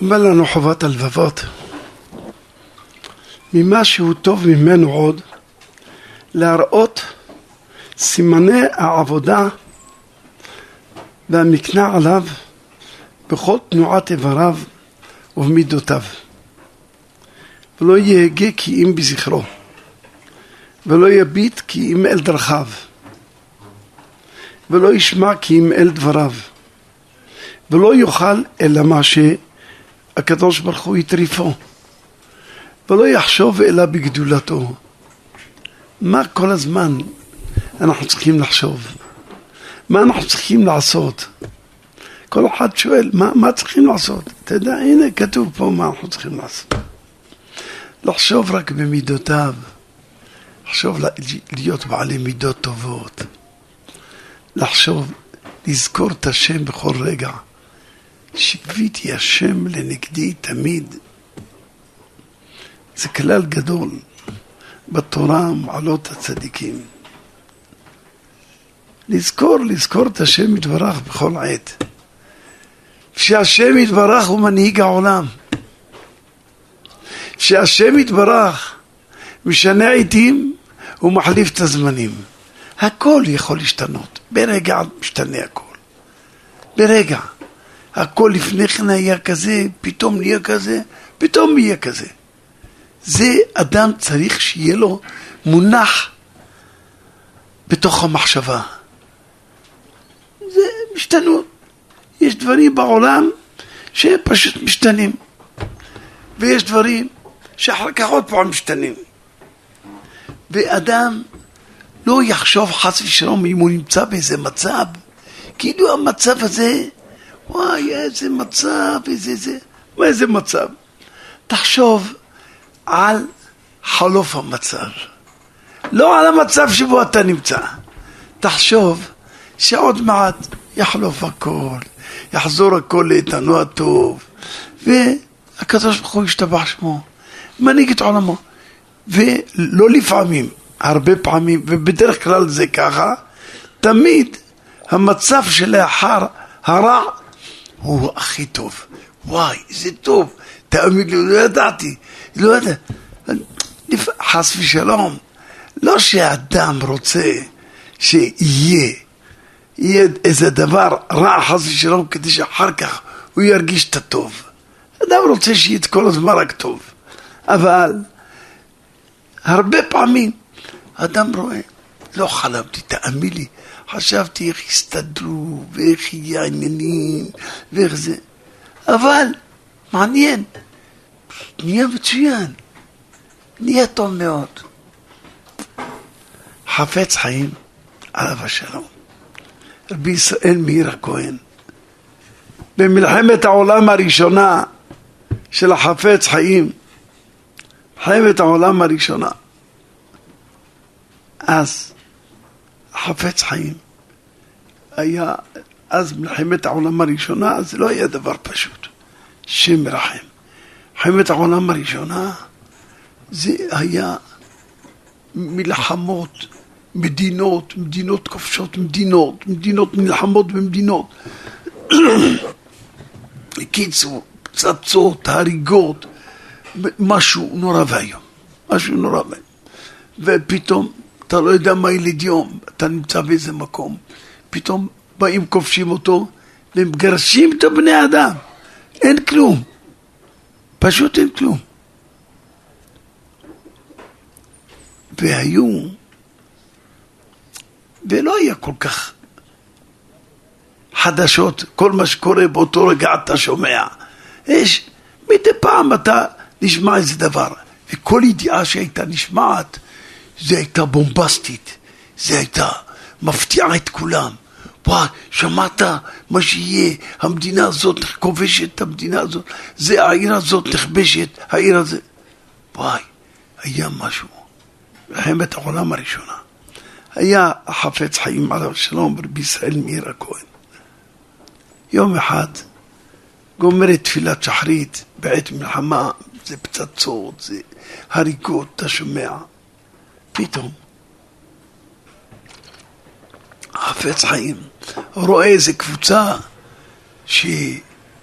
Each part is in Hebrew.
אומר לנו חובת הלבבות, ממה שהוא טוב ממנו עוד, להראות סימני העבודה והמקנה עליו בכל תנועת איבריו ובמידותיו. ולא יהגה כי אם בזכרו, ולא יביט כי אם אל דרכיו, ולא ישמע כי אם אל דבריו, ולא יאכל אלא מה שהקדוש ברוך הוא יטריפו, ולא יחשוב אלא בגדולתו. מה כל הזמן אנחנו צריכים לחשוב? מה אנחנו צריכים לעשות? כל אחד שואל, מה, מה צריכים לעשות? אתה יודע, הנה כתוב פה מה אנחנו צריכים לעשות. לחשוב רק במידותיו, לחשוב להיות בעלי מידות טובות, לחשוב, לזכור את השם בכל רגע. שיוויתי השם לנגדי תמיד. זה כלל גדול בתורה מעלות הצדיקים. לזכור, לזכור את השם יתברך בכל עת. שהשם יתברך הוא מנהיג העולם. שהשם יתברך משנה עיתים ומחליף את הזמנים. הכל יכול להשתנות, ברגע משתנה הכל. ברגע. הכל לפני כן היה כזה, פתאום נהיה כזה, פתאום יהיה כזה. זה אדם צריך שיהיה לו מונח בתוך המחשבה. זה משתנות. יש דברים בעולם שפשוט משתנים, ויש דברים שאחר כך עוד פעם משתנים. ואדם לא יחשוב חס ושלום אם הוא נמצא באיזה מצב, כאילו המצב הזה, וואי, איזה מצב, איזה זה, איזה מצב? תחשוב על חלוף המצב, לא על המצב שבו אתה נמצא. תחשוב שעוד מעט יחלוף הכל, יחזור הכל לאיתנו הטוב, והקדוש ברוך הוא ישתבח שמו, מנהיג את עולמו. ולא לפעמים, הרבה פעמים, ובדרך כלל זה ככה, תמיד המצב שלאחר הרע הוא הכי טוב. וואי, זה טוב, תאמין לי, לא ידעתי, לא ידעתי. חס ושלום, לא שאדם רוצה שיהיה יהיה איזה דבר רע חס ושלום כדי שאחר כך הוא ירגיש את הטוב. אדם רוצה שיהיה את כל הזמן רק טוב, אבל הרבה פעמים אדם רואה, לא חלמתי, תאמין לי, חשבתי איך יסתדרו ואיך יהיה העניינים ואיך זה, אבל מעניין, נהיה מצוין, נהיה טוב מאוד. חפץ חיים, עליו השלום. רבי ישראל מאיר הכהן. במלחמת העולם הראשונה של החפץ חיים, מלחמת העולם הראשונה, אז החפץ חיים היה, אז מלחמת העולם הראשונה, זה לא היה דבר פשוט, שם מרחם. מלחמת העולם הראשונה זה היה מלחמות מדינות, מדינות כובשות מדינות, מדינות נלחמות במדינות. בקיצור, פצצות, הריגות, משהו נורא ואיום, משהו נורא ואיום. ופתאום, אתה לא יודע מה ילד יום, אתה נמצא באיזה מקום, פתאום באים כובשים אותו ומגרשים את הבני אדם, אין כלום, פשוט אין כלום. והיו ולא היה כל כך חדשות, כל מה שקורה באותו רגע אתה שומע. יש, מדי פעם אתה נשמע איזה דבר, וכל ידיעה שהייתה נשמעת, זה הייתה בומבסטית, זה הייתה מפתיעה את כולם. וואי, שמעת מה שיהיה, המדינה הזאת כובשת, המדינה הזאת, זה העיר הזאת נכבשת, העיר הזאת. וואי, היה משהו. מלחמת העולם הראשונה. היה החפץ חיים עליו שלום, רבי ישראל מאיר הכהן. יום אחד גומר את תפילת שחרית בעת מלחמה, זה פצצות, זה הריגות, אתה שומע. פתאום החפץ חיים רואה איזה קבוצה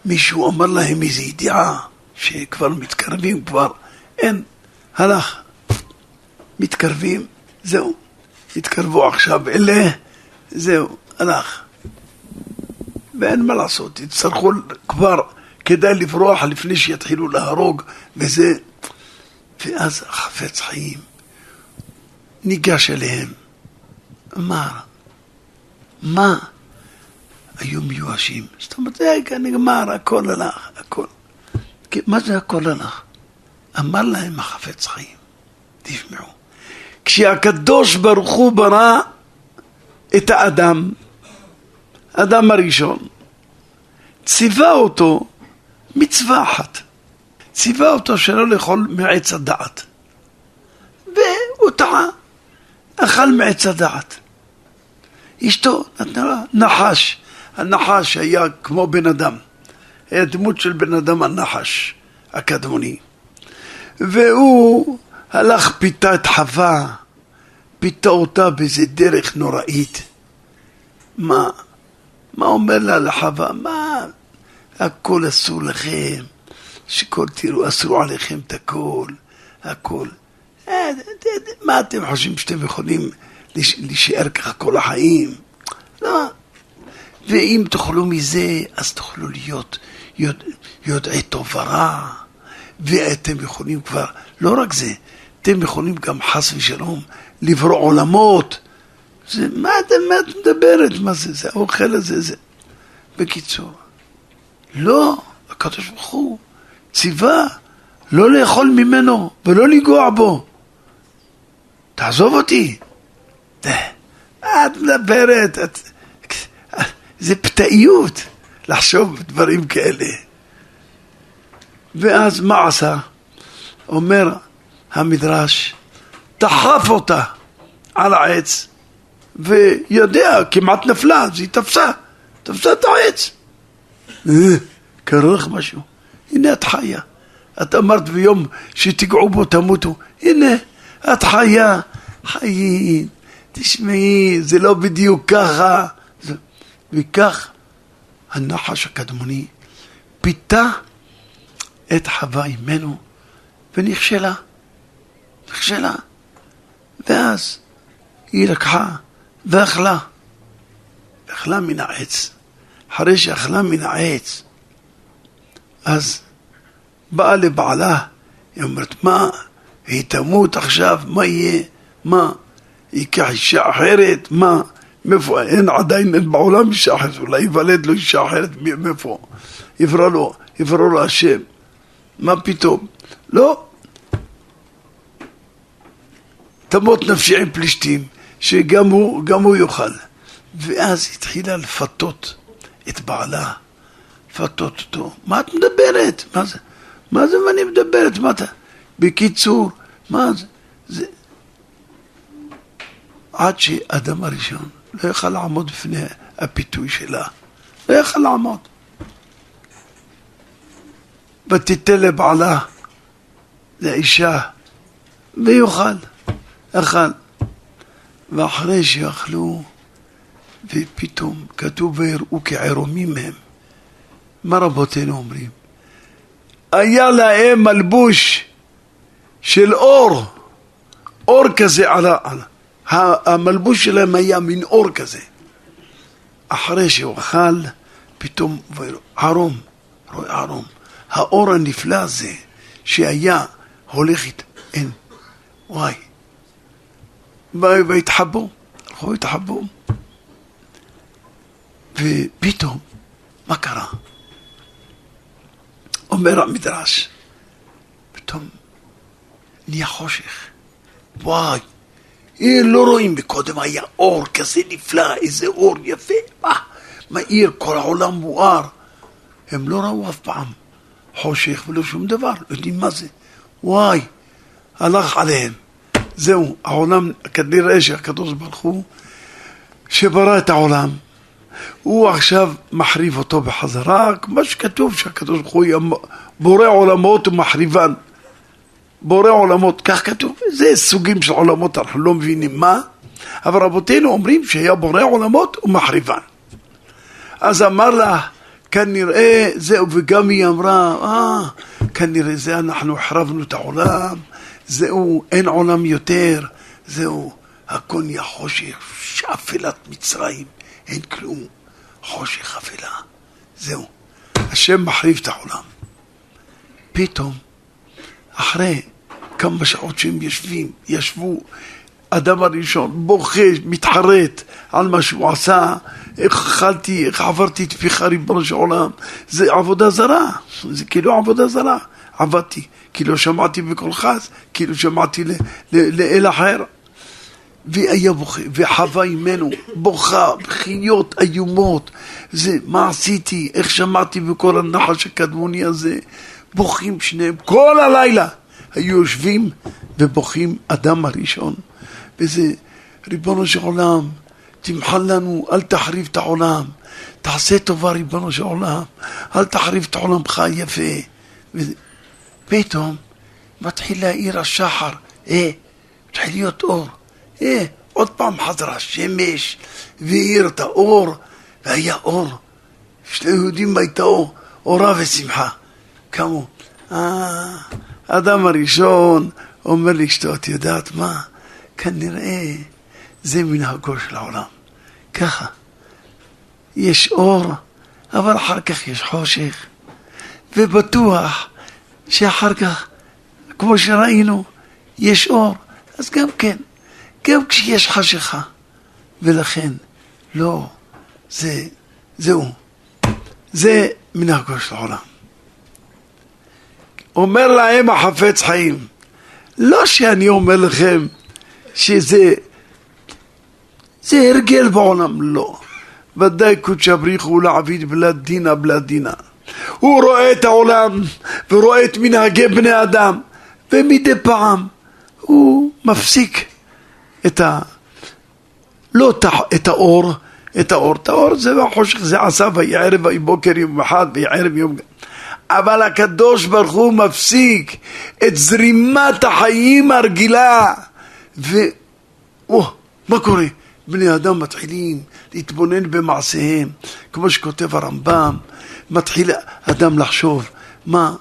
מישהו אמר להם איזו ידיעה שכבר מתקרבים, כבר אין, הלך. מתקרבים, זהו. התקרבו עכשיו אלה, זהו, הלך. ואין מה לעשות, יצטרכו כבר, כדאי לברוח לפני שיתחילו להרוג, וזה... ואז החפץ חיים ניגש אליהם, אמר, מה? היו מיואשים. זאת אומרת, רגע, נגמר, הכל הלך, הכל. מה זה הכל הלך? אמר להם החפץ חיים, תשמעו, כשהקדוש ברוך הוא ברא את האדם, האדם הראשון, ציווה אותו מצווה אחת. ציווה אותו שלא לאכול מעץ הדעת. והוא טעה, אכל מעץ הדעת. אשתו נתנה לה נחש. הנחש היה כמו בן אדם. היה דמות של בן אדם הנחש הקדמוני. והוא הלך פיתה את חווה, פיתה אותה באיזה דרך נוראית. מה? מה אומר לה לחווה? מה? הכל אסור לכם, שכל תראו, אסור עליכם את הכל, הכל. אה, מה אתם חושבים שאתם יכולים להישאר ככה כל החיים? לא. ואם תאכלו מזה, אז תוכלו להיות יודע, יודעי טוב ורע, ואתם יכולים כבר, לא רק זה, אתם יכולים גם חס ושלום לברוא עולמות. זה, מה, מה את מדברת? מה זה? זה האוכל הזה, זה... בקיצור, לא, הקדוש ברוך הוא ציווה לא לאכול ממנו ולא לנגוע בו. תעזוב אותי. את מדברת, את... זה פתאיות לחשוב דברים כאלה. ואז מה עשה? אומר המדרש, דחף אותה על העץ, ויודע, כמעט נפלה, אז היא תפסה, תפסה את העץ. אה, קרה לך משהו, הנה את חיה. את אמרת ביום שתיגעו בו תמותו, הנה, את חיה, חיים, תשמעי, זה לא בדיוק ככה. וכך הנחש הקדמוני פיתה את חווה אימנו ונכשלה, נכשלה. ואז היא לקחה ואכלה, אכלה מן העץ. אחרי שאכלה מן העץ, אז באה לבעלה, היא אומרת, מה, היא תמות עכשיו, מה יהיה? מה, ייקח אישה אחרת? מה? מאיפה? אין עדיין, אין בעולם אישה אחרת, אולי ייוולד לו אישה אחרת, מאיפה? יברא לו, יברא לו השם. מה פתאום? לא. תמות נפשי עם פלישתים, שגם הוא, גם הוא יאכל. ואז התחילה לפתות את בעלה, לפתות אותו. מה את מדברת? מה זה? מה זה מה אני מדברת? מה אתה? בקיצור, מה זה? זה... עד שאדם הראשון לא יכל לעמוד בפני הפיתוי שלה. לא יכל לעמוד. ותיתן לבעלה, לאישה, ויאכל. אכל. ואחרי שאכלו, ופתאום כתוב ויראו כערומים הם. מה רבותינו אומרים? היה להם מלבוש של אור, אור כזה על ה... המלבוש שלהם היה מין אור כזה. אחרי שהוא אכל, פתאום ערום, רואה ערום. האור הנפלא הזה שהיה הולך איתה, אין, וואי. והתחבאו, הלכו והתחבאו. ופתאום, מה קרה? אומר המדרש, פתאום נהיה חושך. וואי, אה, לא רואים, מקודם היה אור כזה נפלא, איזה אור יפה, מה, מאיר, כל העולם מואר. הם לא ראו אף פעם חושך ולא שום דבר, לא יודעים מה זה. וואי, הלך עליהם. זהו, העולם, כנראה שהקדוש ברוך הוא, שברא את העולם, הוא עכשיו מחריב אותו בחזרה, כמו שכתוב שהקדוש ברוך הוא בורא עולמות ומחריבן. בורא עולמות, כך כתוב, זה סוגים של עולמות, אנחנו לא מבינים מה, אבל רבותינו אומרים שהיה בורא עולמות ומחריבן. אז אמר לה, כנראה, זהו, וגם היא אמרה, אה, כנראה זה אנחנו החרבנו את העולם, זהו, אין עולם יותר, זהו, הכל נהיה חושך, שאפלת מצרים, אין כלום, חושך אפלה, זהו, השם מחריב את העולם. פתאום, אחרי כמה שעות שהם יושבים, ישבו, אדם הראשון בוכה, מתחרט על מה שהוא עשה, איך אכלתי, איך עברתי את פיך ריבונו של עולם, זה עבודה זרה, זה כאילו עבודה זרה, עבדתי, כאילו שמעתי בקולך, כאילו שמעתי לאל אחר. והיה בוכה, וחווה ממנו, בוכה, בחיות איומות, זה, מה עשיתי, איך שמעתי בכל הנחש הקדמוני הזה, בוכים שניהם, כל הלילה היו יושבים ובוכים אדם הראשון, וזה, ריבונו של עולם, תמחל לנו, אל תחריב את העולם, תעשה טובה ריבונו של עולם, אל תחריב את עולמך היפה. ופתאום מתחיל להאיר השחר, אה, מתחיל להיות אור, אה, עוד פעם חזרה השמש, והאיר את האור, והיה אור. שני יהודים הייתה אור, אורה ושמחה. קמו, אה, האדם הראשון אומר לאשתו, את יודעת מה? כנראה זה מנהגו של העולם. ככה. יש אור, אבל אחר כך יש חושך. ובטוח שאחר כך, כמו שראינו, יש אור. אז גם כן, גם כשיש חשיכה. ולכן, לא, זה, זהו. זה מנהגו של העולם. אומר להם החפץ חיים, לא שאני אומר לכם שזה זה הרגל בעולם, לא. ודאי קודש הבריחו לעביד בלה דינה בלה דינה. הוא רואה את העולם ורואה את מנהגי בני אדם ומדי פעם הוא מפסיק את ה... לא את האור, את האור, את האור זה החושך, זה עשה ויהי ערב ויהי בוקר יום אחד ויהי ערב יום אבל הקדוש ברוך הוא מפסיק את זרימת החיים הרגילה ו... או, מה קורה? בני אדם מתחילים להתבונן במעשיהם, כמו שכותב הרמב"ם, מתחיל אדם לחשוב, מה,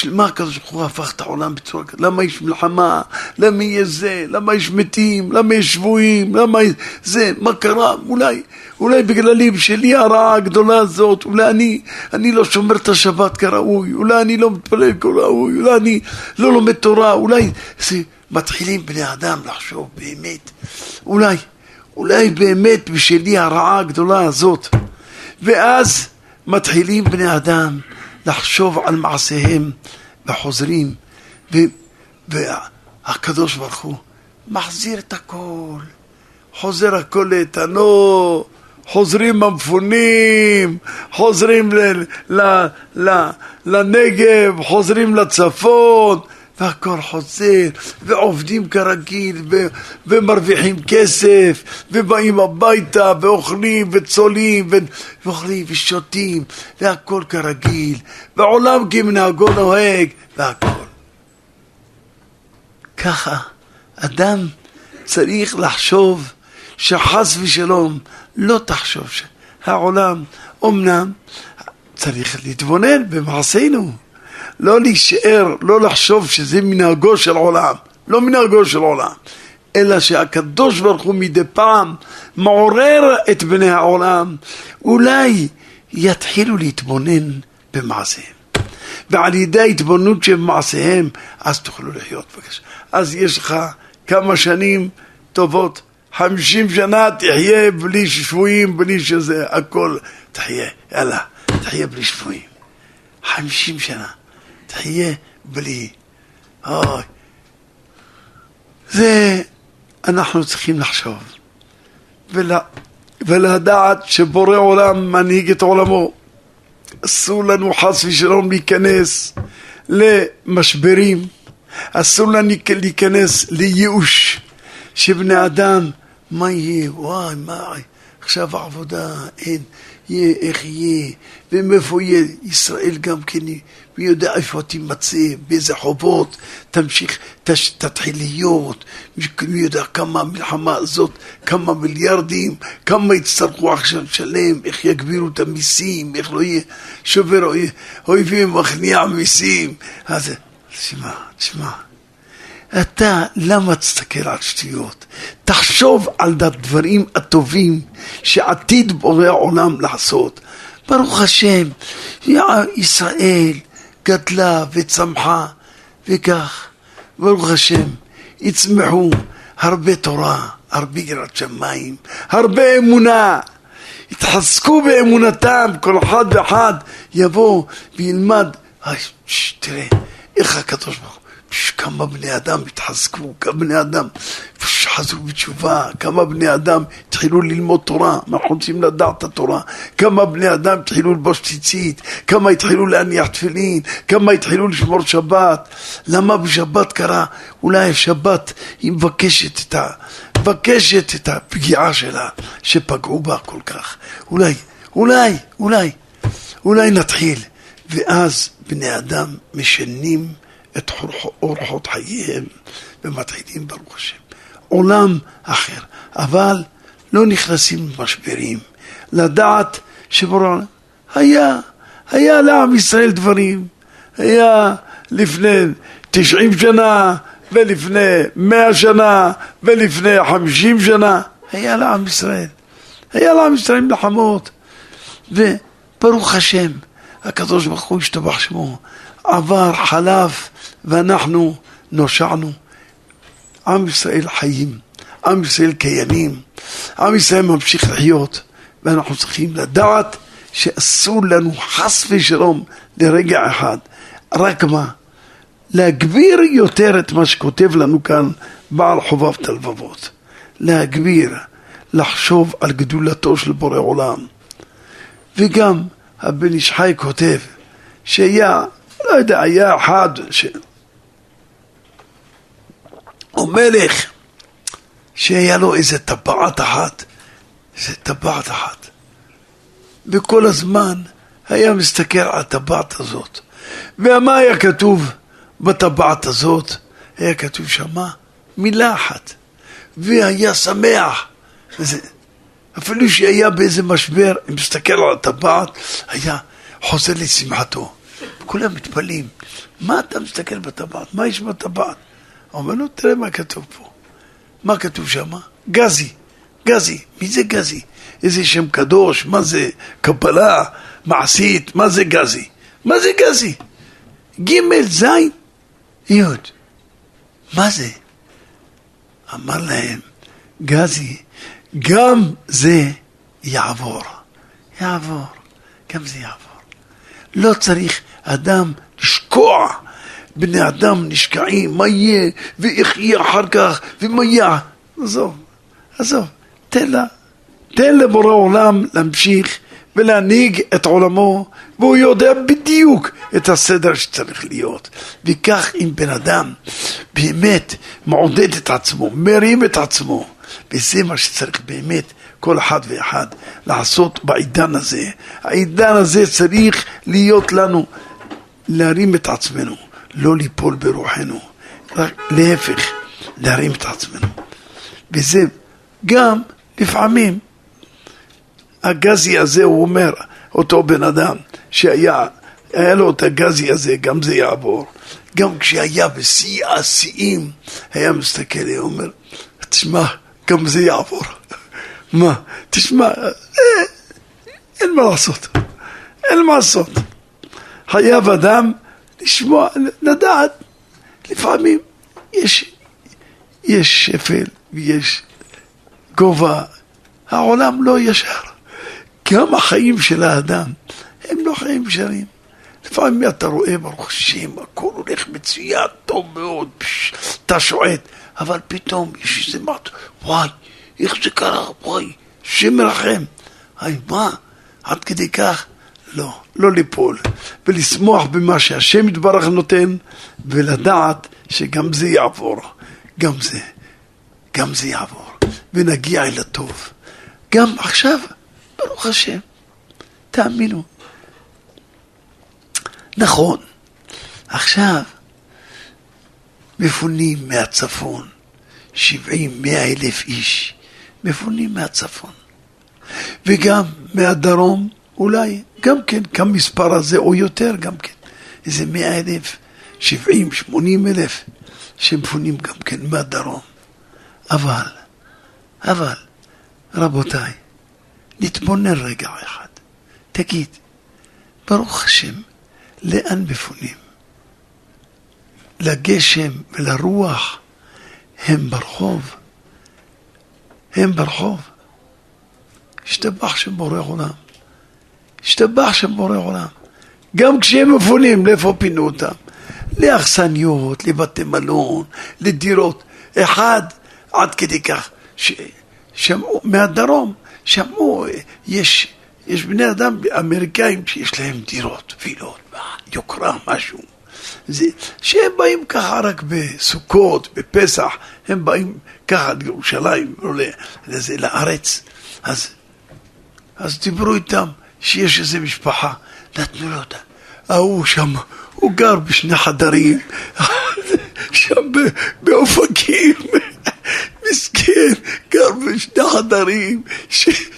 בשביל מה הקדוש ברוך הוא הפך את העולם בצורה כזאת? למה יש מלחמה? למה יש זה? למה יש מתים? למה יש שבויים? למה זה? מה קרה? אולי, אולי בגללי, בשלי הרעה הגדולה הזאת, אולי אני, אני לא שומר את השבת כראוי, אולי אני לא מתפלל כראוי, אולי אני לא לומד תורה, אולי... זה, מתחילים בני אדם לחשוב באמת, אולי, אולי באמת בשלי הרעה הגדולה הזאת. ואז מתחילים בני אדם לחשוב על מעשיהם וחוזרים, ו, והקדוש ברוך הוא מחזיר את הכל, חוזר הכל לאיתנו, חוזרים המפונים, חוזרים ל, ל, ל, לנגב, חוזרים לצפון, והכל חוזר, ועובדים כרגיל, ו- ומרוויחים כסף, ובאים הביתה, ואוכלים, וצולים, ו- ואוכלים, ושותים, והכל כרגיל, ועולם כמנהגו נוהג, והכל. ככה, אדם צריך לחשוב שחס ושלום לא תחשוב שהעולם, אמנם צריך להתבונן במעשינו. לא להישאר, לא לחשוב שזה מנהגו של עולם, לא מנהגו של עולם, אלא שהקדוש ברוך הוא מדי פעם מעורר את בני העולם, אולי יתחילו להתבונן במעשיהם. ועל ידי ההתבוננות של מעשיהם, אז תוכלו לחיות בבקשה. אז יש לך כמה שנים טובות, חמישים שנה תחיה בלי שבויים, בלי שזה, הכל תחיה, יאללה, תחיה בלי שבויים. חמישים שנה. תחיה בלי. אוי. זה אנחנו צריכים לחשוב ולה, ולדעת שבורא עולם מנהיג את עולמו. אסור לנו חס ושלום להיכנס למשברים, אסור לנו להיכנס לייאוש שבני אדם, מה יהיה? וואי, מה, עכשיו העבודה, אין, יהיה, איך יהיה, ומאיפה יהיה? ישראל גם כן מי יודע איפה תימצא, באיזה חובות תמשיך, תש, תתחיל להיות, מי יודע כמה המלחמה הזאת, כמה מיליארדים, כמה יצטרכו עכשיו לשלם, איך יגבירו את המיסים, איך לא יהיה שובר אויבים מכניע מיסים. אז תשמע, תשמע. אתה, למה תסתכל על שטויות? תחשוב על הדברים הטובים שעתיד בורא עולם לעשות. ברוך השם, ישראל גדלה וצמחה, וכך, ברוך השם, יצמחו הרבה תורה, הרבה יראת שמיים, הרבה אמונה. יתחזקו באמונתם, כל אחד ואחד יבוא וילמד. תראה, איך הקדוש ברוך כמה בני אדם התחזקו, כמה בני אדם חזרו בתשובה, כמה בני אדם התחילו ללמוד תורה, אנחנו רוצים לדעת את התורה, כמה בני אדם התחילו ללבוש ציצית, כמה התחילו להניח תפילין, כמה התחילו לשמור שבת. למה בשבת קרה? אולי השבת היא מבקשת את, ה, מבקשת את הפגיעה שלה, שפגעו בה כל כך. אולי, אולי, אולי, אולי נתחיל, ואז בני אדם משנים את אורחות חייהם ומתחילים ברוך השם. עולם אחר, אבל לא נכנסים למשברים. לדעת שברור, היה, היה לעם ישראל דברים, היה לפני תשעים שנה ולפני מאה שנה ולפני חמישים שנה, היה לעם ישראל. היה לעם ישראל מלחמות. וברוך השם, הקדוש ברוך הוא השתבח שמו, עבר, חלף, ואנחנו נושענו. עם ישראל חיים, עם ישראל קיימים, עם ישראל ממשיך לחיות, ואנחנו צריכים לדעת שאסור לנו חס ושלום לרגע אחד, רק מה? להגביר יותר את מה שכותב לנו כאן בעל חובב תלבבות. להגביר, לחשוב על גדולתו של בורא עולם. וגם הבן איש חי כותב שהיה, לא יודע, היה אחד ש... או מלך שהיה לו איזה טבעת אחת, איזה טבעת אחת. וכל הזמן היה מסתכל על הטבעת הזאת. ומה היה כתוב בטבעת הזאת? היה כתוב שמה מילה אחת. והיה שמח. וזה, אפילו שהיה באיזה משבר, אם מסתכל על הטבעת, היה חוזר לשמחתו. כולם מתפלאים, מה אתה מסתכל בטבעת? מה יש בטבעת? אומר לו, תראה מה כתוב פה. מה כתוב שם? גזי. גזי. מי זה גזי? איזה שם קדוש? מה זה קבלה מעשית? מה זה גזי? מה זה גזי? ג' ז' י'. מה זה? אמר להם, גזי, גם זה יעבור. יעבור. גם זה יעבור. לא צריך אדם לשקוע בני אדם נשקעים, מה יהיה, ואיך יהיה אחר כך, ומה יהיה. עזוב, עזוב, תן לה, תן לבורא עולם להמשיך ולהנהיג את עולמו, והוא יודע בדיוק את הסדר שצריך להיות. וכך אם בן אדם באמת מעודד את עצמו, מרים את עצמו, וזה מה שצריך באמת כל אחד ואחד לעשות בעידן הזה. העידן הזה צריך להיות לנו, להרים את עצמנו. לא ליפול ברוחנו, רק להפך, להרים את עצמנו. וזה גם לפעמים הגזי הזה, הוא אומר, אותו בן אדם שהיה, היה לו את הגזי הזה, גם זה יעבור. גם כשהיה בשיא השיאים, היה מסתכל, היה אומר, תשמע, גם זה יעבור. מה, תשמע, אה, אין מה לעשות, אין מה לעשות. חייב אדם לשמוע, לדעת, לפעמים יש, יש שפל ויש גובה, העולם לא ישר. גם החיים של האדם הם לא חיים ישרים. לפעמים אתה רואה, ברוך השם, הכל הולך מצוין, טוב מאוד, פש, אתה שועט, אבל פתאום יש איזה מת, וואי, איך זה קרה, וואי, שם מרחם. היי, מה? עד כדי כך לא, לא ליפול, ולשמוח במה שהשם יתברך נותן, ולדעת שגם זה יעבור, גם זה, גם זה יעבור, ונגיע אל הטוב. גם עכשיו, ברוך השם, תאמינו. נכון, עכשיו, מפונים מהצפון, 70, 100 אלף איש, מפונים מהצפון. וגם מהדרום, אולי גם כן כמספר הזה או יותר גם כן, איזה 100 אלף, 70, 80 אלף, שמפונים גם כן מהדרום. אבל, אבל, רבותיי, נתבונן רגע אחד. תגיד, ברוך השם, לאן מפונים? לגשם ולרוח הם ברחוב. הם ברחוב. השתבח שם בורא עולם. השתבח שם בורא עולם. גם כשהם מפונים, לאיפה פינו אותם? לאכסניות, לבתי מלון, לדירות. אחד, עד כדי כך, שמעו, מהדרום, שמעו, יש, יש בני אדם אמריקאים שיש להם דירות, וילות, יוקרה, משהו. זה, שהם באים ככה רק בסוכות, בפסח, הם באים ככה לירושלים, לא לזה, לארץ. אז, אז דיברו איתם שיש איזה משפחה, נתנו לו אותה. ההוא שם, הוא גר בשני חדרים, שם באופקים, מסכן, גר בשני חדרים,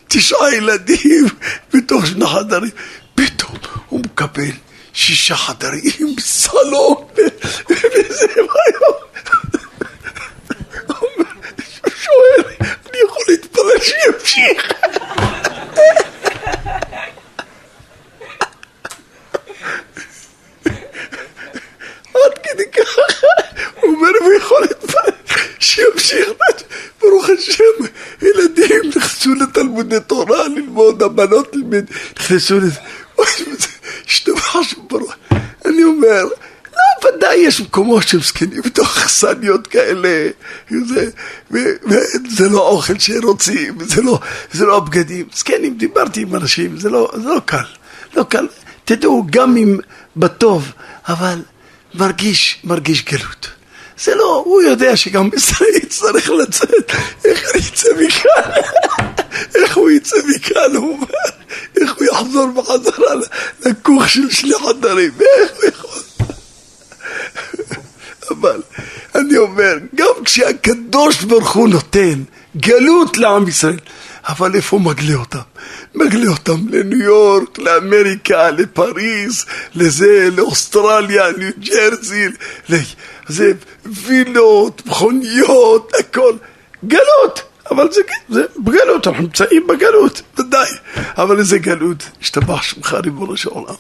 תשעה ילדים בתוך שני חדרים, פתאום הוא מקבל שישה חדרים, סלון, וזה היום. הוא שואל, אני יכול להתפלל שימשיך. עד כדי ככה, הוא אומר, להתפלל שימשיך. ברוך השם, ילדים נכנסו לתלמודי תורה ללמוד, הבנות נכנסו לזה. השתבח ברוך. אני אומר, לא, ודאי יש מקומות שהם זקנים בתוך אכסניות כאלה, וזה, וזה לא אוכל שרוצים, זה לא, זה לא הבגדים. זקנים, דיברתי עם אנשים, זה לא, זה לא קל, לא קל. תדעו, גם אם בטוב, אבל מרגיש, מרגיש גלות. זה לא, הוא יודע שגם ישראל צריך לצאת, איך אני אצא מכאן? איך הוא יצא מכאן, הוא אומר, איך הוא יחזור בחזרה לכוך של שני חדרים, איך הוא יכול? אבל אני אומר, גם כשהקדוש ברוך הוא נותן גלות לעם ישראל, אבל איפה מגלה אותם? מגלה אותם לניו יורק, לאמריקה, לפריז, לזה, לאוסטרליה, ניו ג'רזי, זה וילות, מכוניות, הכל. גלות! אבל זה, זה בגלות, אנחנו נמצאים בגלות, ודאי. אבל איזה גלות, השתבח שמך ריבונו של עולם.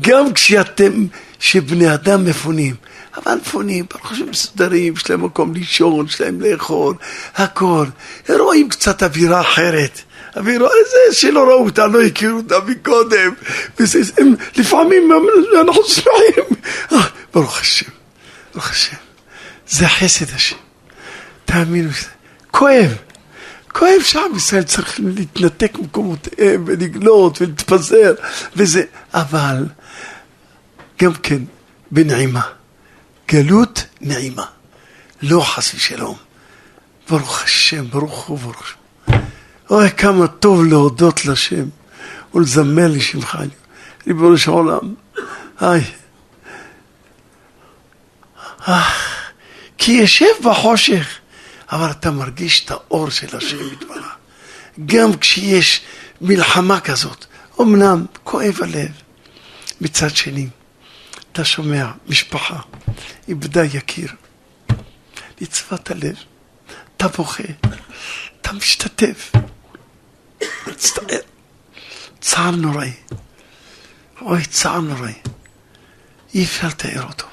גם כשאתם, שבני אדם מפונים, אבל מפונים, ברוך השם מסודרים, יש להם מקום לישון, יש להם לאכול, הכל. רואים קצת אווירה אחרת. אווירה, איזה שלא ראו אותה, לא הכירו אותה מקודם. לפעמים אנחנו שמחים. אה, ברוך השם, ברוך השם. זה חסד השם. תאמינו. כואב. כואב שעם ישראל צריך להתנתק ממקומותיהם ולגלות ולהתפזר וזה, אבל גם כן בנעימה. גלות נעימה, לא חס ושלום. ברוך השם, ברוך הוא ברוך הוא. אוי, כמה טוב להודות לשם ולזמר לשמך, ריבונו של עולם. היי. כי ישב בחושך אבל אתה מרגיש את האור של השם יתברך. גם כשיש מלחמה כזאת, אמנם כואב הלב. מצד שני, אתה שומע, משפחה איבדה יקיר, נצבת הלב, אתה בוכה, אתה משתתף, מצטער, צער נוראי, אוי, צער נוראי, אי אפשר לתאר אותו,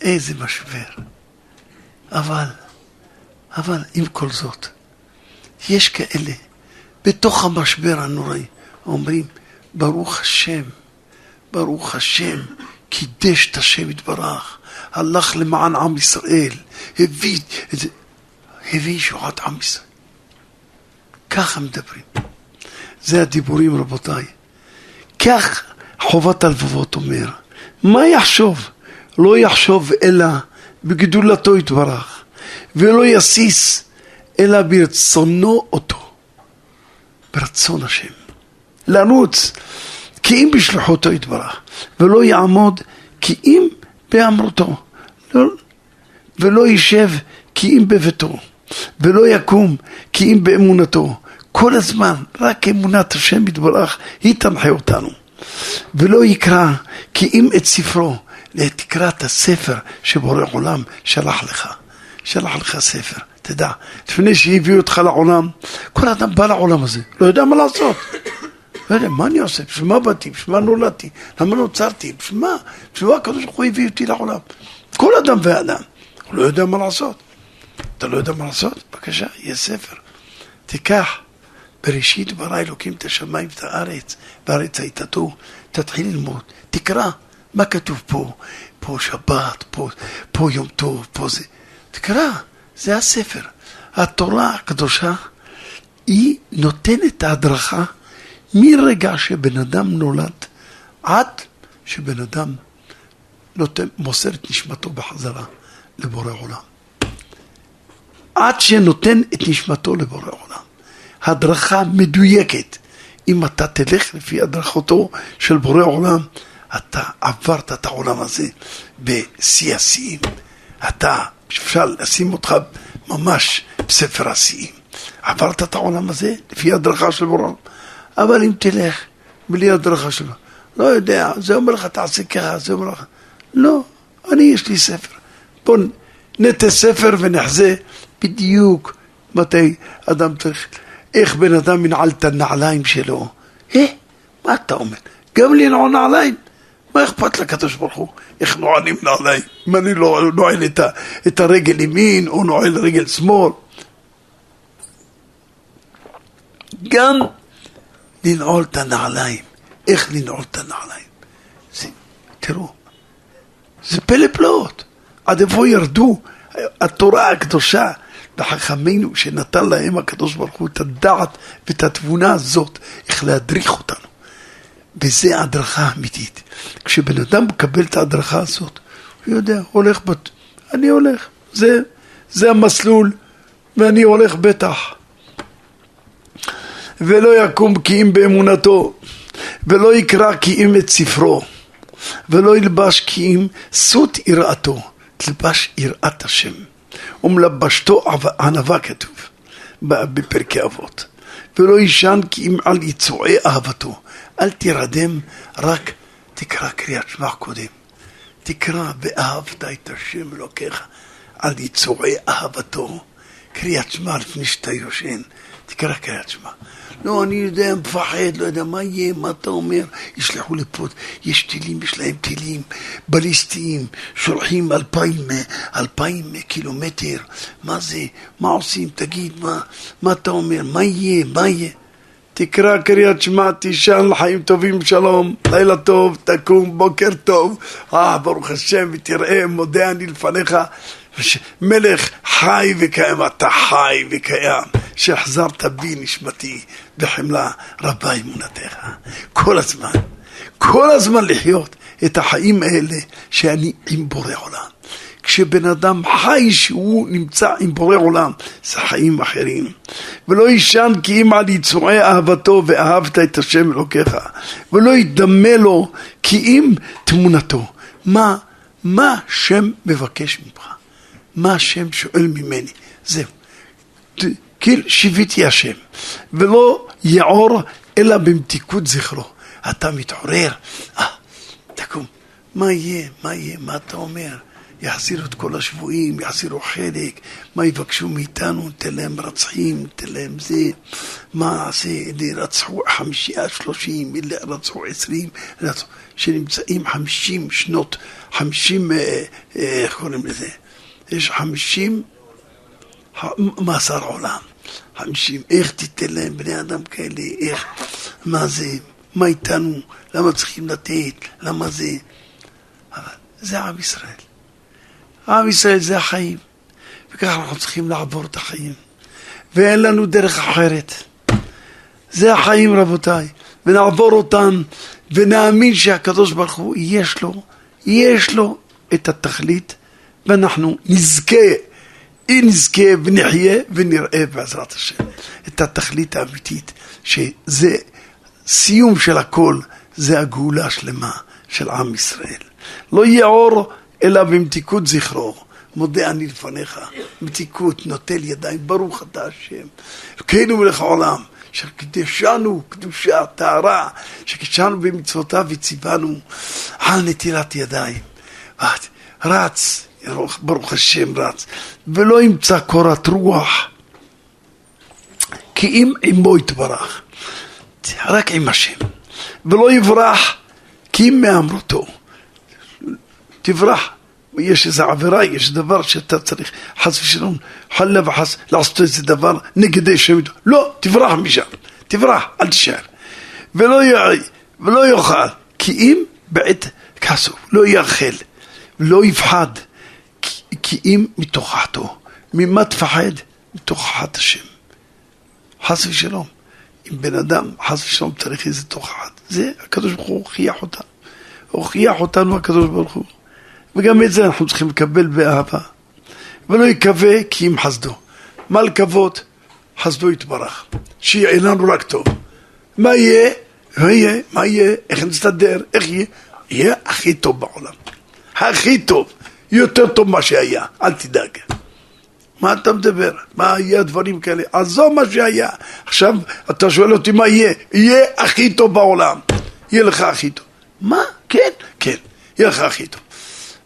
איזה משבר, אבל אבל עם כל זאת, יש כאלה בתוך המשבר הנוראי אומרים, ברוך השם, ברוך השם, קידש את השם יתברך, הלך למען עם ישראל, הביא, הביא ישועת עם ישראל. ככה מדברים. זה הדיבורים רבותיי. כך חובת הלבבות אומר. מה יחשוב? לא יחשוב אלא בגדולתו יתברך. ולא יסיס אלא ברצונו אותו, ברצון השם. לרוץ כי אם בשלוחותו יתברך, ולא יעמוד כי אם באמרותו, לא, ולא יישב כי אם בביתו, ולא יקום כי אם באמונתו. כל הזמן, רק אמונת השם יתברך, היא תנחה אותנו. ולא יקרא כי אם את ספרו, תקרא את הספר שבורא עולם שלח לך. שלח לך ספר. תדע, לפני שהביאו אותך לעולם, כל אדם בא לעולם הזה, לא יודע מה לעשות. לא יודע, מה אני עושה? בשביל מה באתי? בשביל מה נולדתי? למה נוצרתי? בשביל מה? בשביל מה הקדוש ברוך הוא הביא אותי לעולם? כל אדם ואדם, הוא לא יודע מה לעשות. אתה לא יודע מה לעשות? בבקשה, יש ספר. תיקח, בראשית ברא אלוקים את השמיים ואת הארץ, והארץ הייתה טוב. תתחיל ללמוד, תקרא מה כתוב פה, פה שבת, פה, פה יום טוב, פה זה. תקרא, זה הספר. התורה הקדושה, היא נותנת את ההדרכה מרגע שבן אדם נולד עד שבן אדם נותן, מוסר את נשמתו בחזרה לבורא עולם. עד שנותן את נשמתו לבורא עולם. הדרכה מדויקת. אם אתה תלך לפי הדרכותו של בורא עולם, אתה עברת את העולם הזה בשיא השיאים. אתה, אפשר לשים אותך ממש בספר השיאים. עברת את העולם הזה לפי הדרכה של בורא עולם. אבל אם תלך בלי הדרכה שלו, לא יודע, זה אומר לך תעשה ככה, זה אומר לך, לא, אני יש לי ספר. בוא נטה ספר ונחזה בדיוק מתי אדם צריך, איך בן אדם ינעל את הנעליים שלו. אה, מה אתה אומר? גם לנעול נעליים? מה אכפת לקדוש ברוך הוא? איך נועלים נעליים? אם אני לא נועל את, את הרגל ימין או נועל רגל שמאל? גם לנעול את הנעליים. איך לנעול את הנעליים? זה, תראו, זה פלא פלאות. עד איפה ירדו התורה הקדושה וחכמינו שנתן להם הקדוש ברוך הוא את הדעת ואת התבונה הזאת, איך להדריך אותנו. וזה הדרכה אמיתית. כשבן אדם מקבל את ההדרכה הזאת, הוא יודע, הולך, בת... אני הולך, זה, זה המסלול, ואני הולך בטח. ולא יקום כי אם באמונתו, ולא יקרא כי אם את ספרו, ולא ילבש כי אם סוט יראתו, תלבש יראת השם. ומלבשתו ענווה כתוב בפרקי אבות. ולא יישן כי אם על יצועי אהבתו. אל תירדם, רק תקרא קריאת שמע קודם. תקרא ואהבת את השם אלוקיך על יצועי אהבתו. קריאת שמע לפני שאתה יושן. תקרא קריאת שמע. לא, אני יודע, מפחד, לא יודע, מה יהיה, מה אתה אומר? ישלחו לפה, יש טילים, יש להם טילים בליסטיים, שולחים אלפיים, אלפיים קילומטר, מה זה, מה עושים, תגיד, מה, מה אתה אומר, מה יהיה, מה יהיה? תקרא קריאת שמע, תישן לחיים טובים שלום, לילה טוב, תקום, בוקר טוב, אה, ברוך השם, ותראה, מודה אני לפניך. מלך חי וקיים, אתה חי וקיים, שהחזרת בי נשמתי בחמלה רבה אמונתך. כל הזמן, כל הזמן לחיות את החיים האלה שאני עם בורא עולם. כשבן אדם חי שהוא נמצא עם בורא עולם, זה חיים אחרים. ולא יישן כי אם על יצורי אהבתו ואהבת את השם אלוקיך, ולא ידמה לו כי אם תמונתו. מה, מה שם מבקש ממך? מה השם שואל ממני? זהו. כאילו שיוויתי השם, ולא יעור אלא במתיקות זכרו. אתה מתעורר, אה, תקום, מה יהיה, מה יהיה, מה אתה אומר? יחזירו את כל השבויים, יחזירו חלק, מה יבקשו מאיתנו, ניתן להם רצחים, ניתן להם זה, מה עשה, אלה רצחו חמישייה, שלושים, אלה רצחו עשרים, שנמצאים חמישים שנות, חמישים, אה, אה, איך קוראים לזה? יש חמישים מאסר עולם. חמישים, איך תיתן להם בני אדם כאלה, איך, מה זה, מה איתנו, למה צריכים לתת, למה זה. אבל זה עם ישראל. עם ישראל זה החיים, וככה אנחנו צריכים לעבור את החיים. ואין לנו דרך אחרת. זה החיים רבותיי, ונעבור אותם, ונאמין שהקדוש ברוך הוא, יש לו, יש לו את התכלית ואנחנו נזכה, אם נזכה ונחיה ונראה בעזרת השם את התכלית האמיתית, שזה סיום של הכל, זה הגאולה השלמה של עם ישראל. לא יהיה אור אלא במתיקות זכרו. מודה אני לפניך, מתיקות, נוטל ידיים, ברוך אתה השם. אלוקינו מלך העולם, שקדשנו קדושה, טהרה, שקדשנו במצוותיו וציוונו על נטילת ידיים. רץ, ברוך השם רץ, ולא ימצא קורת רוח, כי אם עמו יתברך, רק עם השם, ולא יברח, כי אם מאמרותו. תברח, יש איזו עבירה, יש דבר שאתה צריך, חס ושלום, חלה וחס, לעשות איזה דבר נגד השם. לא, תברח משם, תברח, אל תישאר. ולא, י... ולא יאכל, כי אם בעת כעסו, לא יאכל, לא יפחד, כי, אם מתוכחתו. ממה תפחד? מתוכחת השם. חס ושלום. אם בן אדם, חס ושלום, צריך איזה תוכחת, זה הקדוש ברוך הוא הוכיח אותנו. הוכיח אותנו הקדוש ברוך הוא. וגם את זה אנחנו צריכים לקבל באהבה. ולא יקווה כי אם חסדו. מה לקוות? חסדו יתברך. שיהיה לנו רק טוב. מה יהיה? מה יהיה? מה יהיה? איך נסתדר? איך יהיה? יהיה הכי טוב בעולם. הכי טוב. יותר טוב מה שהיה. אל תדאג. מה אתה מדבר? מה יהיה דברים כאלה? עזוב מה שהיה. עכשיו אתה שואל אותי מה יהיה? יהיה הכי טוב בעולם. יהיה לך הכי טוב. מה? כן? כן. יהיה לך הכי טוב.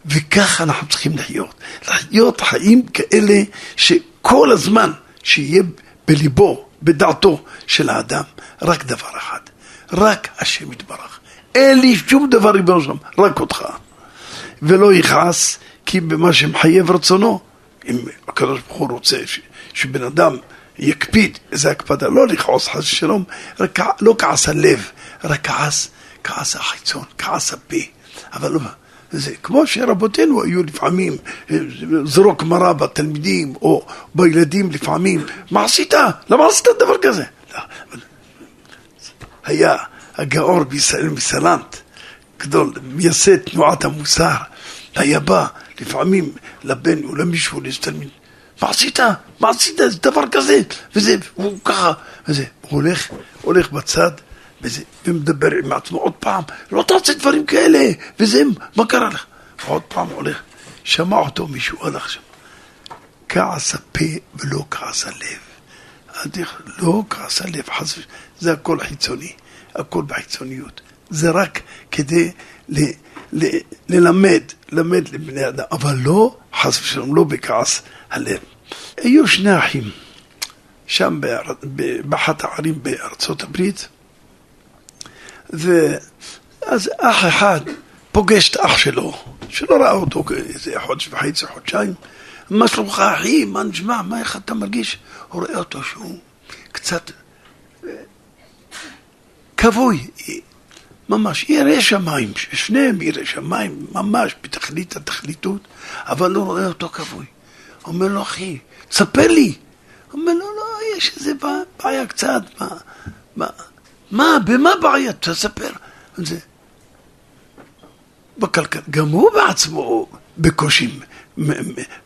וככה אנחנו צריכים לחיות. לחיות חיים כאלה שכל הזמן שיהיה בליבו, בדעתו של האדם, רק דבר אחד, רק השם יתברך. אין לי שום דבר ריבונו שלום, רק אותך. ולא יכעס, כי במה שמחייב רצונו, אם הקדוש ברוך הוא רוצה ש, שבן אדם יקפיד, איזה הקפדה, לא לכעוס חס ושלום, רק, לא כעס הלב, רק כעס, כעס החיצון, כעס הפה, אבל לא... זה כמו שרבותינו היו לפעמים זרוק מרה בתלמידים או בילדים לפעמים, מה עשית? למה עשית דבר כזה? היה הגאור בישראל מסלנט, גדול, מייסד תנועת המוסר, היה בא לפעמים לבן או למישהו, לתלמיד, מה עשית? מה עשית? זה דבר כזה, וזה, הוא ככה, וזה, הוא הולך, הולך בצד וזה, ומדבר עם עצמו עוד פעם, לא תעשה דברים כאלה, וזה, מה קרה לך? עוד פעם הולך, שמע אותו מישהו, הלך שם. כעס הפה ולא כעס הלב. לא כעס הלב, חס ושלום, זה הכל חיצוני, הכל בחיצוניות. זה רק כדי ל, ל, ללמד, ללמד לבני אדם, אבל לא, חס ושלום, לא בכעס הלב. היו שני אחים, שם באחת הערים בארצות הברית, ואז אח אחד פוגש את אח שלו, שלא ראה אותו איזה חודש וחצי, חודשיים. מה שלומך אחי? מה נשמע? מה, איך אתה מרגיש? הוא רואה אותו שהוא קצת אה, כבוי, ממש, ירא שמיים, שניהם ירא שמיים, ממש בתכלית התכליתות, אבל לא רואה אותו כבוי. אומר לו, אחי, תספר לי. אומר לו, לא, יש איזה בעיה קצת, מה, מה, מה, במה בעיה? תספר. זה. בכלכלה, גם הוא בעצמו בקושי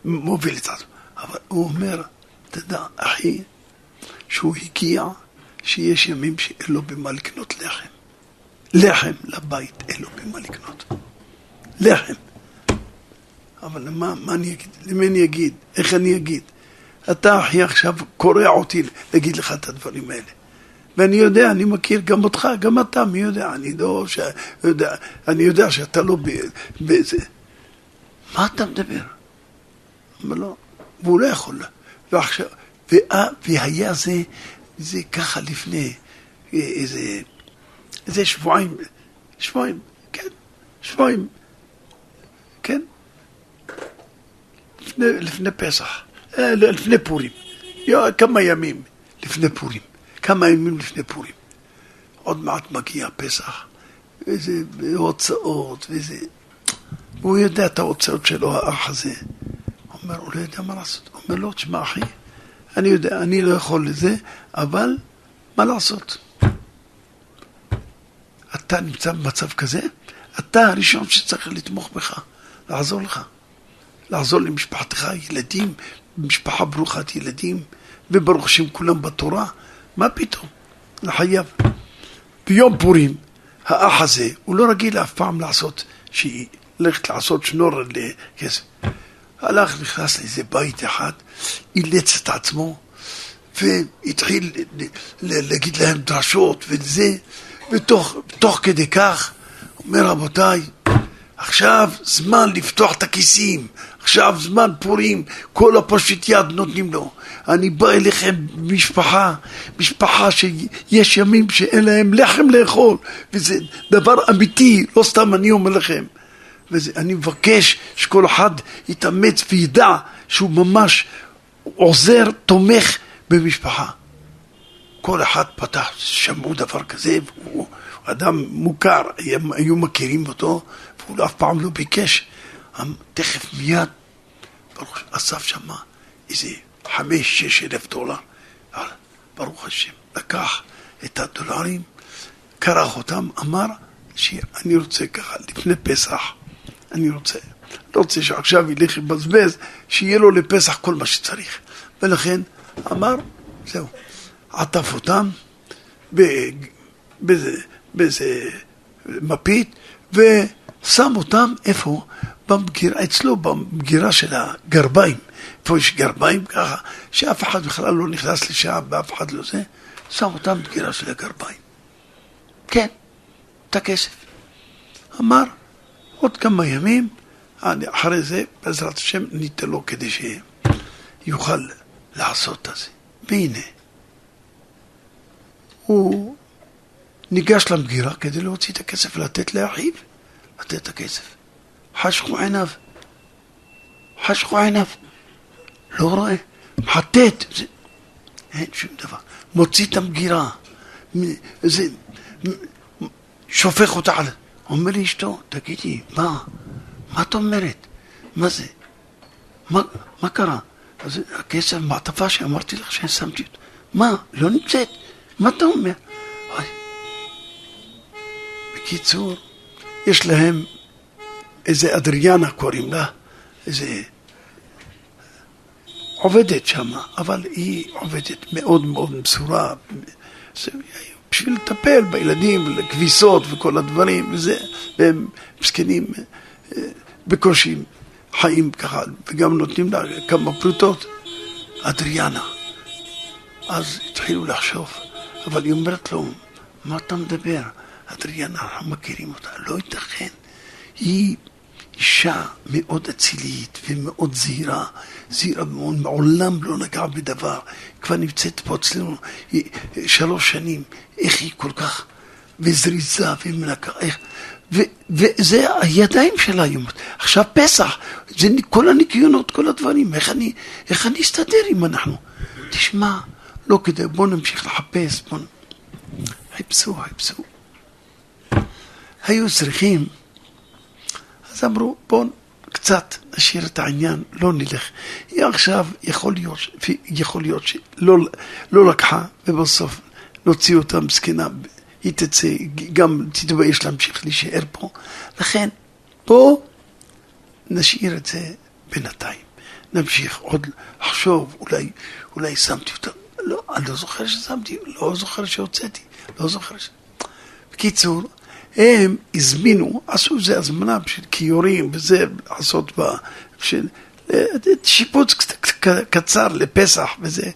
מוביל את עצמו. אבל הוא אומר, תדע, אחי, שהוא הגיע שיש ימים שאין לו במה לקנות לחם. לחם לבית, אין לו במה לקנות. לחם. אבל מה, מה אני אגיד? למי אני אגיד? איך אני אגיד? אתה, אחי, עכשיו קורע אותי להגיד לך את הדברים האלה. ואני יודע, אני מכיר גם אותך, גם אתה, מי יודע, אני לא ש... יודע, אני יודע שאתה לא באיזה... מה אתה מדבר? אבל לא, והוא לא יכול. ועכשיו, וה, והיה זה, זה ככה לפני איזה, איזה שבועיים, שבועיים, כן, שבועיים, כן, לפני, לפני פסח, אה, לפני פורים, כמה ימים לפני פורים. כמה ימים לפני פורים. עוד מעט מגיע פסח, ואיזה הוצאות, ואיזה... והוא יודע את ההוצאות שלו, האח הזה. הוא אומר, הוא לא יודע מה לעשות. הוא אומר לו, תשמע אחי, אני יודע, אני לא יכול לזה, אבל מה לעשות? אתה נמצא במצב כזה, אתה הראשון שצריך לתמוך בך, לעזור לך. לעזור למשפחתך, ילדים, משפחה ברוכת ילדים, וברוך השם כולם בתורה. מה פתאום? זה חייב. ביום פורים, האח הזה, הוא לא רגיל אף פעם לעשות, ללכת לעשות שנור לכסף. הלך, נכנס לאיזה בית אחד, אילץ את עצמו, והתחיל להגיד להם דרשות וזה, ותוך כדי כך, אומר רבותיי, עכשיו זמן לפתוח את הכיסים, עכשיו זמן פורים, כל הפושט יד נותנים לו. אני בא אליכם משפחה, משפחה שיש ימים שאין להם לחם לאכול, וזה דבר אמיתי, לא סתם אני אומר לכם. ואני מבקש שכל אחד יתאמץ וידע שהוא ממש עוזר, תומך במשפחה. כל אחד פתח, שמעו דבר כזה, והוא אדם מוכר, היו מכירים אותו, והוא אף פעם לא ביקש. אמ, תכף מיד, ברוך השם, אסף שמה איזה חמש, שש אלף דולר. ברוך השם, לקח את הדולרים, כרך אותם, אמר שאני רוצה ככה, לפני פסח, אני רוצה, לא רוצה שעכשיו ילך לבזבז, שיהיה לו לפסח כל מה שצריך. ולכן אמר, זהו, עטף אותם באיזה מפית ושם אותם, איפה? במגירה, אצלו במגירה של הגרביים. איפה יש גרביים ככה, שאף אחד בכלל לא נכנס לשם ואף אחד לא זה, שם אותם במגירה של הגרביים. כן, את הכסף. אמר, עוד כמה ימים, אחרי זה, בעזרת השם, ניתן לו כדי שיוכל לעשות את זה. והנה, הוא ניגש למגירה כדי להוציא את הכסף ולתת לאחיו, לתת את הכסף. חשכו עיניו, חשכו עיניו, לא רואה, מחטט, זה... אין שום דבר. מוציא את המגירה, זה... שופך אותה על... אומר לי אשתו, תגידי, מה? מה את אומרת? מה זה? מה, מה קרה? אז הכסף, מעטפה שאמרתי לך שאני שמתי אותה. מה? לא נמצאת. מה אתה אומר? אוי. בקיצור, יש להם איזה אדריאנה קוראים לה, איזה עובדת שם, אבל היא עובדת מאוד מאוד מסורה. בשביל לטפל בילדים, לכביסות וכל הדברים, וזה, והם מסכנים אה, בקושי חיים ככה, וגם נותנים לה כמה פרוטות. אדריאנה. אז התחילו לחשוב, אבל היא אומרת לו, מה אתה מדבר? אדריאנה, אנחנו מכירים אותה, לא ייתכן. היא אישה מאוד אצילית ומאוד זהירה, זהירה מאוד, מעולם לא נגעה בדבר, כבר נמצאת פה אצלנו שלוש שנים, איך היא כל כך, וזריזה ומנקה, איך, ו, וזה הידיים שלה היום. עכשיו פסח, זה כל הניקיונות, כל הדברים, איך אני, איך אני אסתדר אם אנחנו? תשמע, לא כדי, בואו נמשיך לחפש, בואו... חיפשו, חיפשו. היו צריכים אז אמרו, בואו קצת נשאיר את העניין, לא נלך. היא עכשיו, יכול להיות, יכול להיות שלא לא לקחה, ובסוף נוציא אותה מסכנה, היא תצא, גם תתבייש להמשיך להישאר פה. לכן, בואו נשאיר את זה בינתיים. נמשיך עוד לחשוב, אולי, אולי שמתי אותה. לא, אני לא זוכר ששמתי, לא זוכר שהוצאתי, לא זוכר ש... בקיצור, הם הזמינו, עשו איזה הזמנה בשביל כיורים וזה, לעשות בה, בשביל אה, שיפוץ קצר לפסח וזה,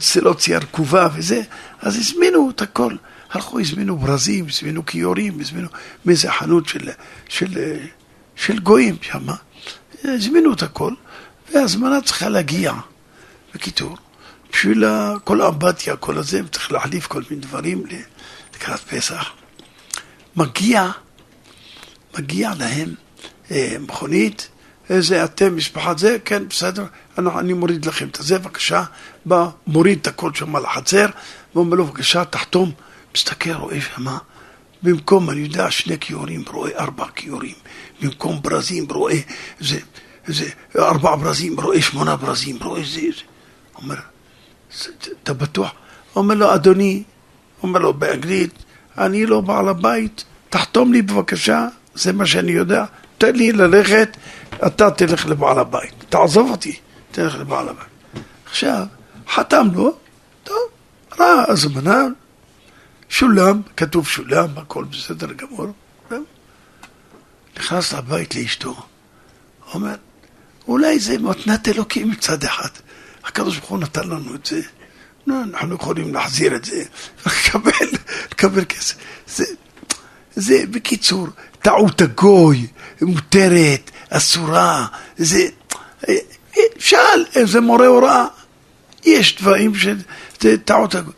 סלוציה ארכובה וזה, אז הזמינו את הכל. הלכו, הזמינו ברזים, הזמינו כיורים, הזמינו מאיזה חנות של, של, של גויים שם, הזמינו את הכל, והזמנה צריכה להגיע. בקיצור, בשביל כל האמבטיה, כל הזה, צריך להחליף כל מיני דברים לקראת פסח. מגיע, מגיע להם אה, מכונית, איזה אתם, משפחת זה, כן, בסדר, אני, אני מוריד לכם את זה, בבקשה, בא, מוריד את הכל שם על החצר, ואומר לו, בבקשה, תחתום, מסתכל, רואה שמה, במקום, אני יודע, שני כיורים, רואה ארבע כיורים, במקום ברזים, רואה זה, זה, ארבע ברזים, רואה שמונה ברזים, רואה זה, זה. אומר, אתה בטוח? אומר לו, אדוני, אומר לו באנגלית, אני לא בעל הבית, תחתום לי בבקשה, זה מה שאני יודע, תן לי ללכת, אתה תלך לבעל הבית. תעזוב אותי, תלך לבעל הבית. עכשיו, חתם לו, טוב, ראה הזמנה, שולם, כתוב שולם, הכל בסדר גמור. נכנס לבית לאשתו, אומר, אולי זה מתנת אלוקים מצד אחד. הקדוש ברוך הוא נתן לנו את זה, אנחנו יכולים להחזיר את זה, לקבל, לקבל כסף. זה, זה בקיצור, טעות הגוי, מותרת, אסורה, זה... שאל איזה מורה הוראה, יש דברים שזה טעות הגוי.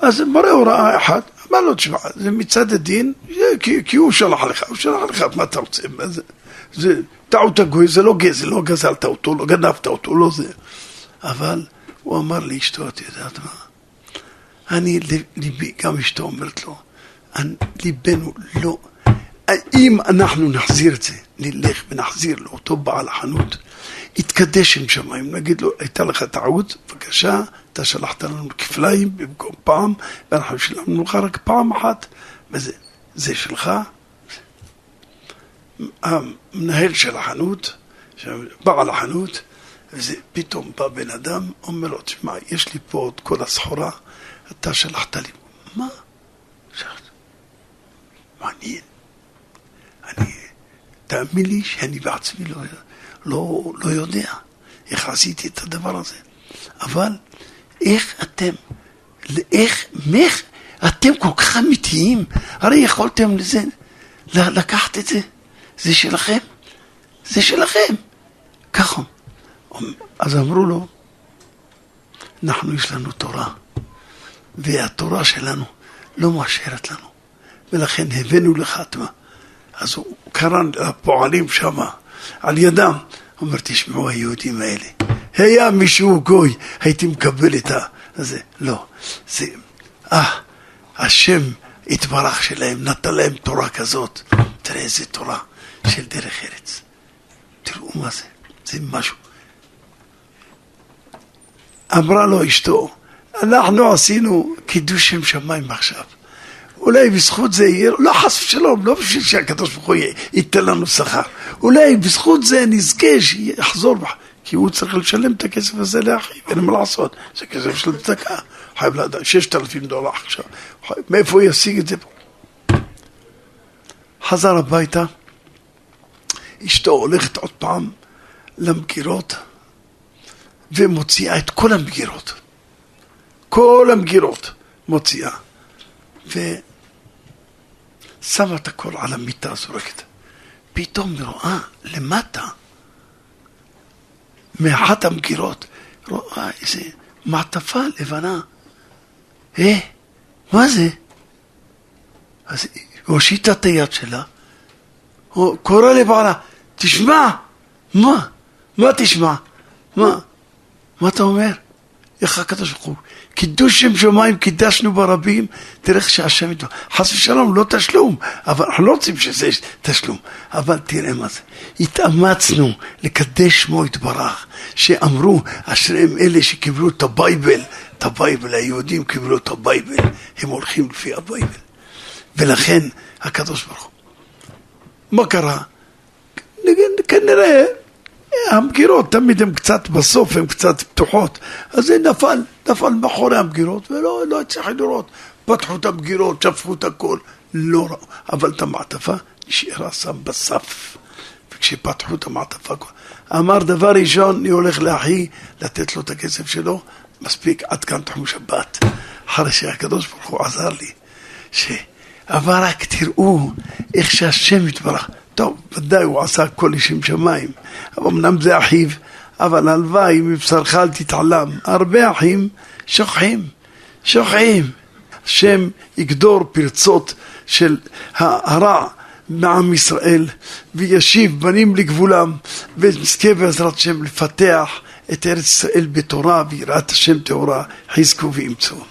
אז מורה הוראה אחד אמר לו, תשמע, זה מצד הדין, כי, כי הוא שלח לך, הוא שלח לך, מה אתה רוצה? מה זה, זה טעות הגוי, זה לא גזל, לא גזלת אותו, לא גנבת אותו, לא זה. אבל הוא אמר לאשתו, את יודעת מה? אני, ליבי, גם אשתו אומרת לו, ליבנו לא... אם אנחנו נחזיר את זה, נלך ונחזיר לאותו בעל החנות, יתקדש עם שמיים, נגיד לו, הייתה לך טעות, בבקשה, אתה שלחת לנו כפליים במקום פעם, ואנחנו שילמנו לך רק פעם אחת, וזה זה שלך. המנהל של החנות, בעל החנות, וזה פתאום בא בן אדם, אומר לו, תשמע, יש לי פה את כל הסחורה, אתה שלחת לי. מה? מעניין. אני, תאמין לי שאני בעצמי לא, לא, לא יודע איך עשיתי את הדבר הזה. אבל איך אתם, איך, איך אתם כל כך אמיתיים? הרי יכולתם לזה, לקחת את זה, זה שלכם, זה שלכם. ככה. אז אמרו לו, אנחנו יש לנו תורה, והתורה שלנו לא מאשרת לנו, ולכן הבאנו לך תמה. אז הוא קרא לפועלים שם, על ידם, אומר, תשמעו היהודים האלה, היה מישהו גוי, הייתי מקבל את זה. לא, זה, אה, השם יתברך שלהם, נתן להם תורה כזאת. תראה איזה תורה של דרך ארץ. תראו מה זה, זה משהו. אמרה לו אשתו, אנחנו עשינו קידוש שם שמיים עכשיו. אולי בזכות זה יהיה, לא חס ושלום, לא בשביל שהקדוש ברוך הוא ייתן לנו שכר. אולי בזכות זה נזכה שיחזור, כי הוא צריך לשלם את הכסף הזה לאחיו, אין מה לעשות. זה כסף של צדקה. חייב לדעת, ששת אלפים דולר עכשיו. מאיפה הוא ישיג את זה? חזר הביתה, אשתו הולכת עוד פעם למגירות ומוציאה את כל המגירות. כל המגירות מוציאה. ושמה את הכל על המיטה, זורקת. פתאום רואה למטה, מאחת המגירות, רואה איזה מעטפה לבנה. אה, מה זה? אז היא הושיטה את היד שלה, הוא קורא לבעלה, תשמע, מה? מה תשמע? מה? מה אתה אומר? איך הקדוש ברוך הוא? קידוש שם שמיים קידשנו ברבים, תראה איך שהשם איתו. חס ושלום, לא תשלום, אבל אנחנו לא רוצים שזה תשלום, אבל תראה מה זה. התאמצנו לקדש שמו יתברך, שאמרו, אשריהם אלה שקיבלו את הבייבל, את הבייבל, היהודים קיבלו את הבייבל, הם הולכים לפי הבייבל. ולכן הקדוש ברוך הוא. מה קרה? כנראה המגירות תמיד הן קצת בסוף, הן קצת פתוחות, אז זה נפל, נפל מאחורי המגירות, ולא לא הצליח לראות. פתחו את המגירות, שפכו את הכל, לא ראו, אבל את המעטפה נשארה שם בסף. וכשפתחו את המעטפה, אמר דבר ראשון, אני הולך לאחי לתת לו את הכסף שלו, מספיק, עד כאן תחום שבת. אחרי שהקדוש ברוך הוא עזר לי, ש... אבל רק תראו איך שהשם יתברך. טוב, ודאי הוא עשה כל לשם שמיים, אמנם זה אחיו, אבל הלוואי מבשרך אל תתעלם. הרבה אחים שוכחים, שוכחים. השם יגדור פרצות של הרע מעם ישראל, וישיב בנים לגבולם, ונזכה בעזרת השם לפתח את ארץ ישראל בתורה ויראת השם טהורה, חזקו ואמצו.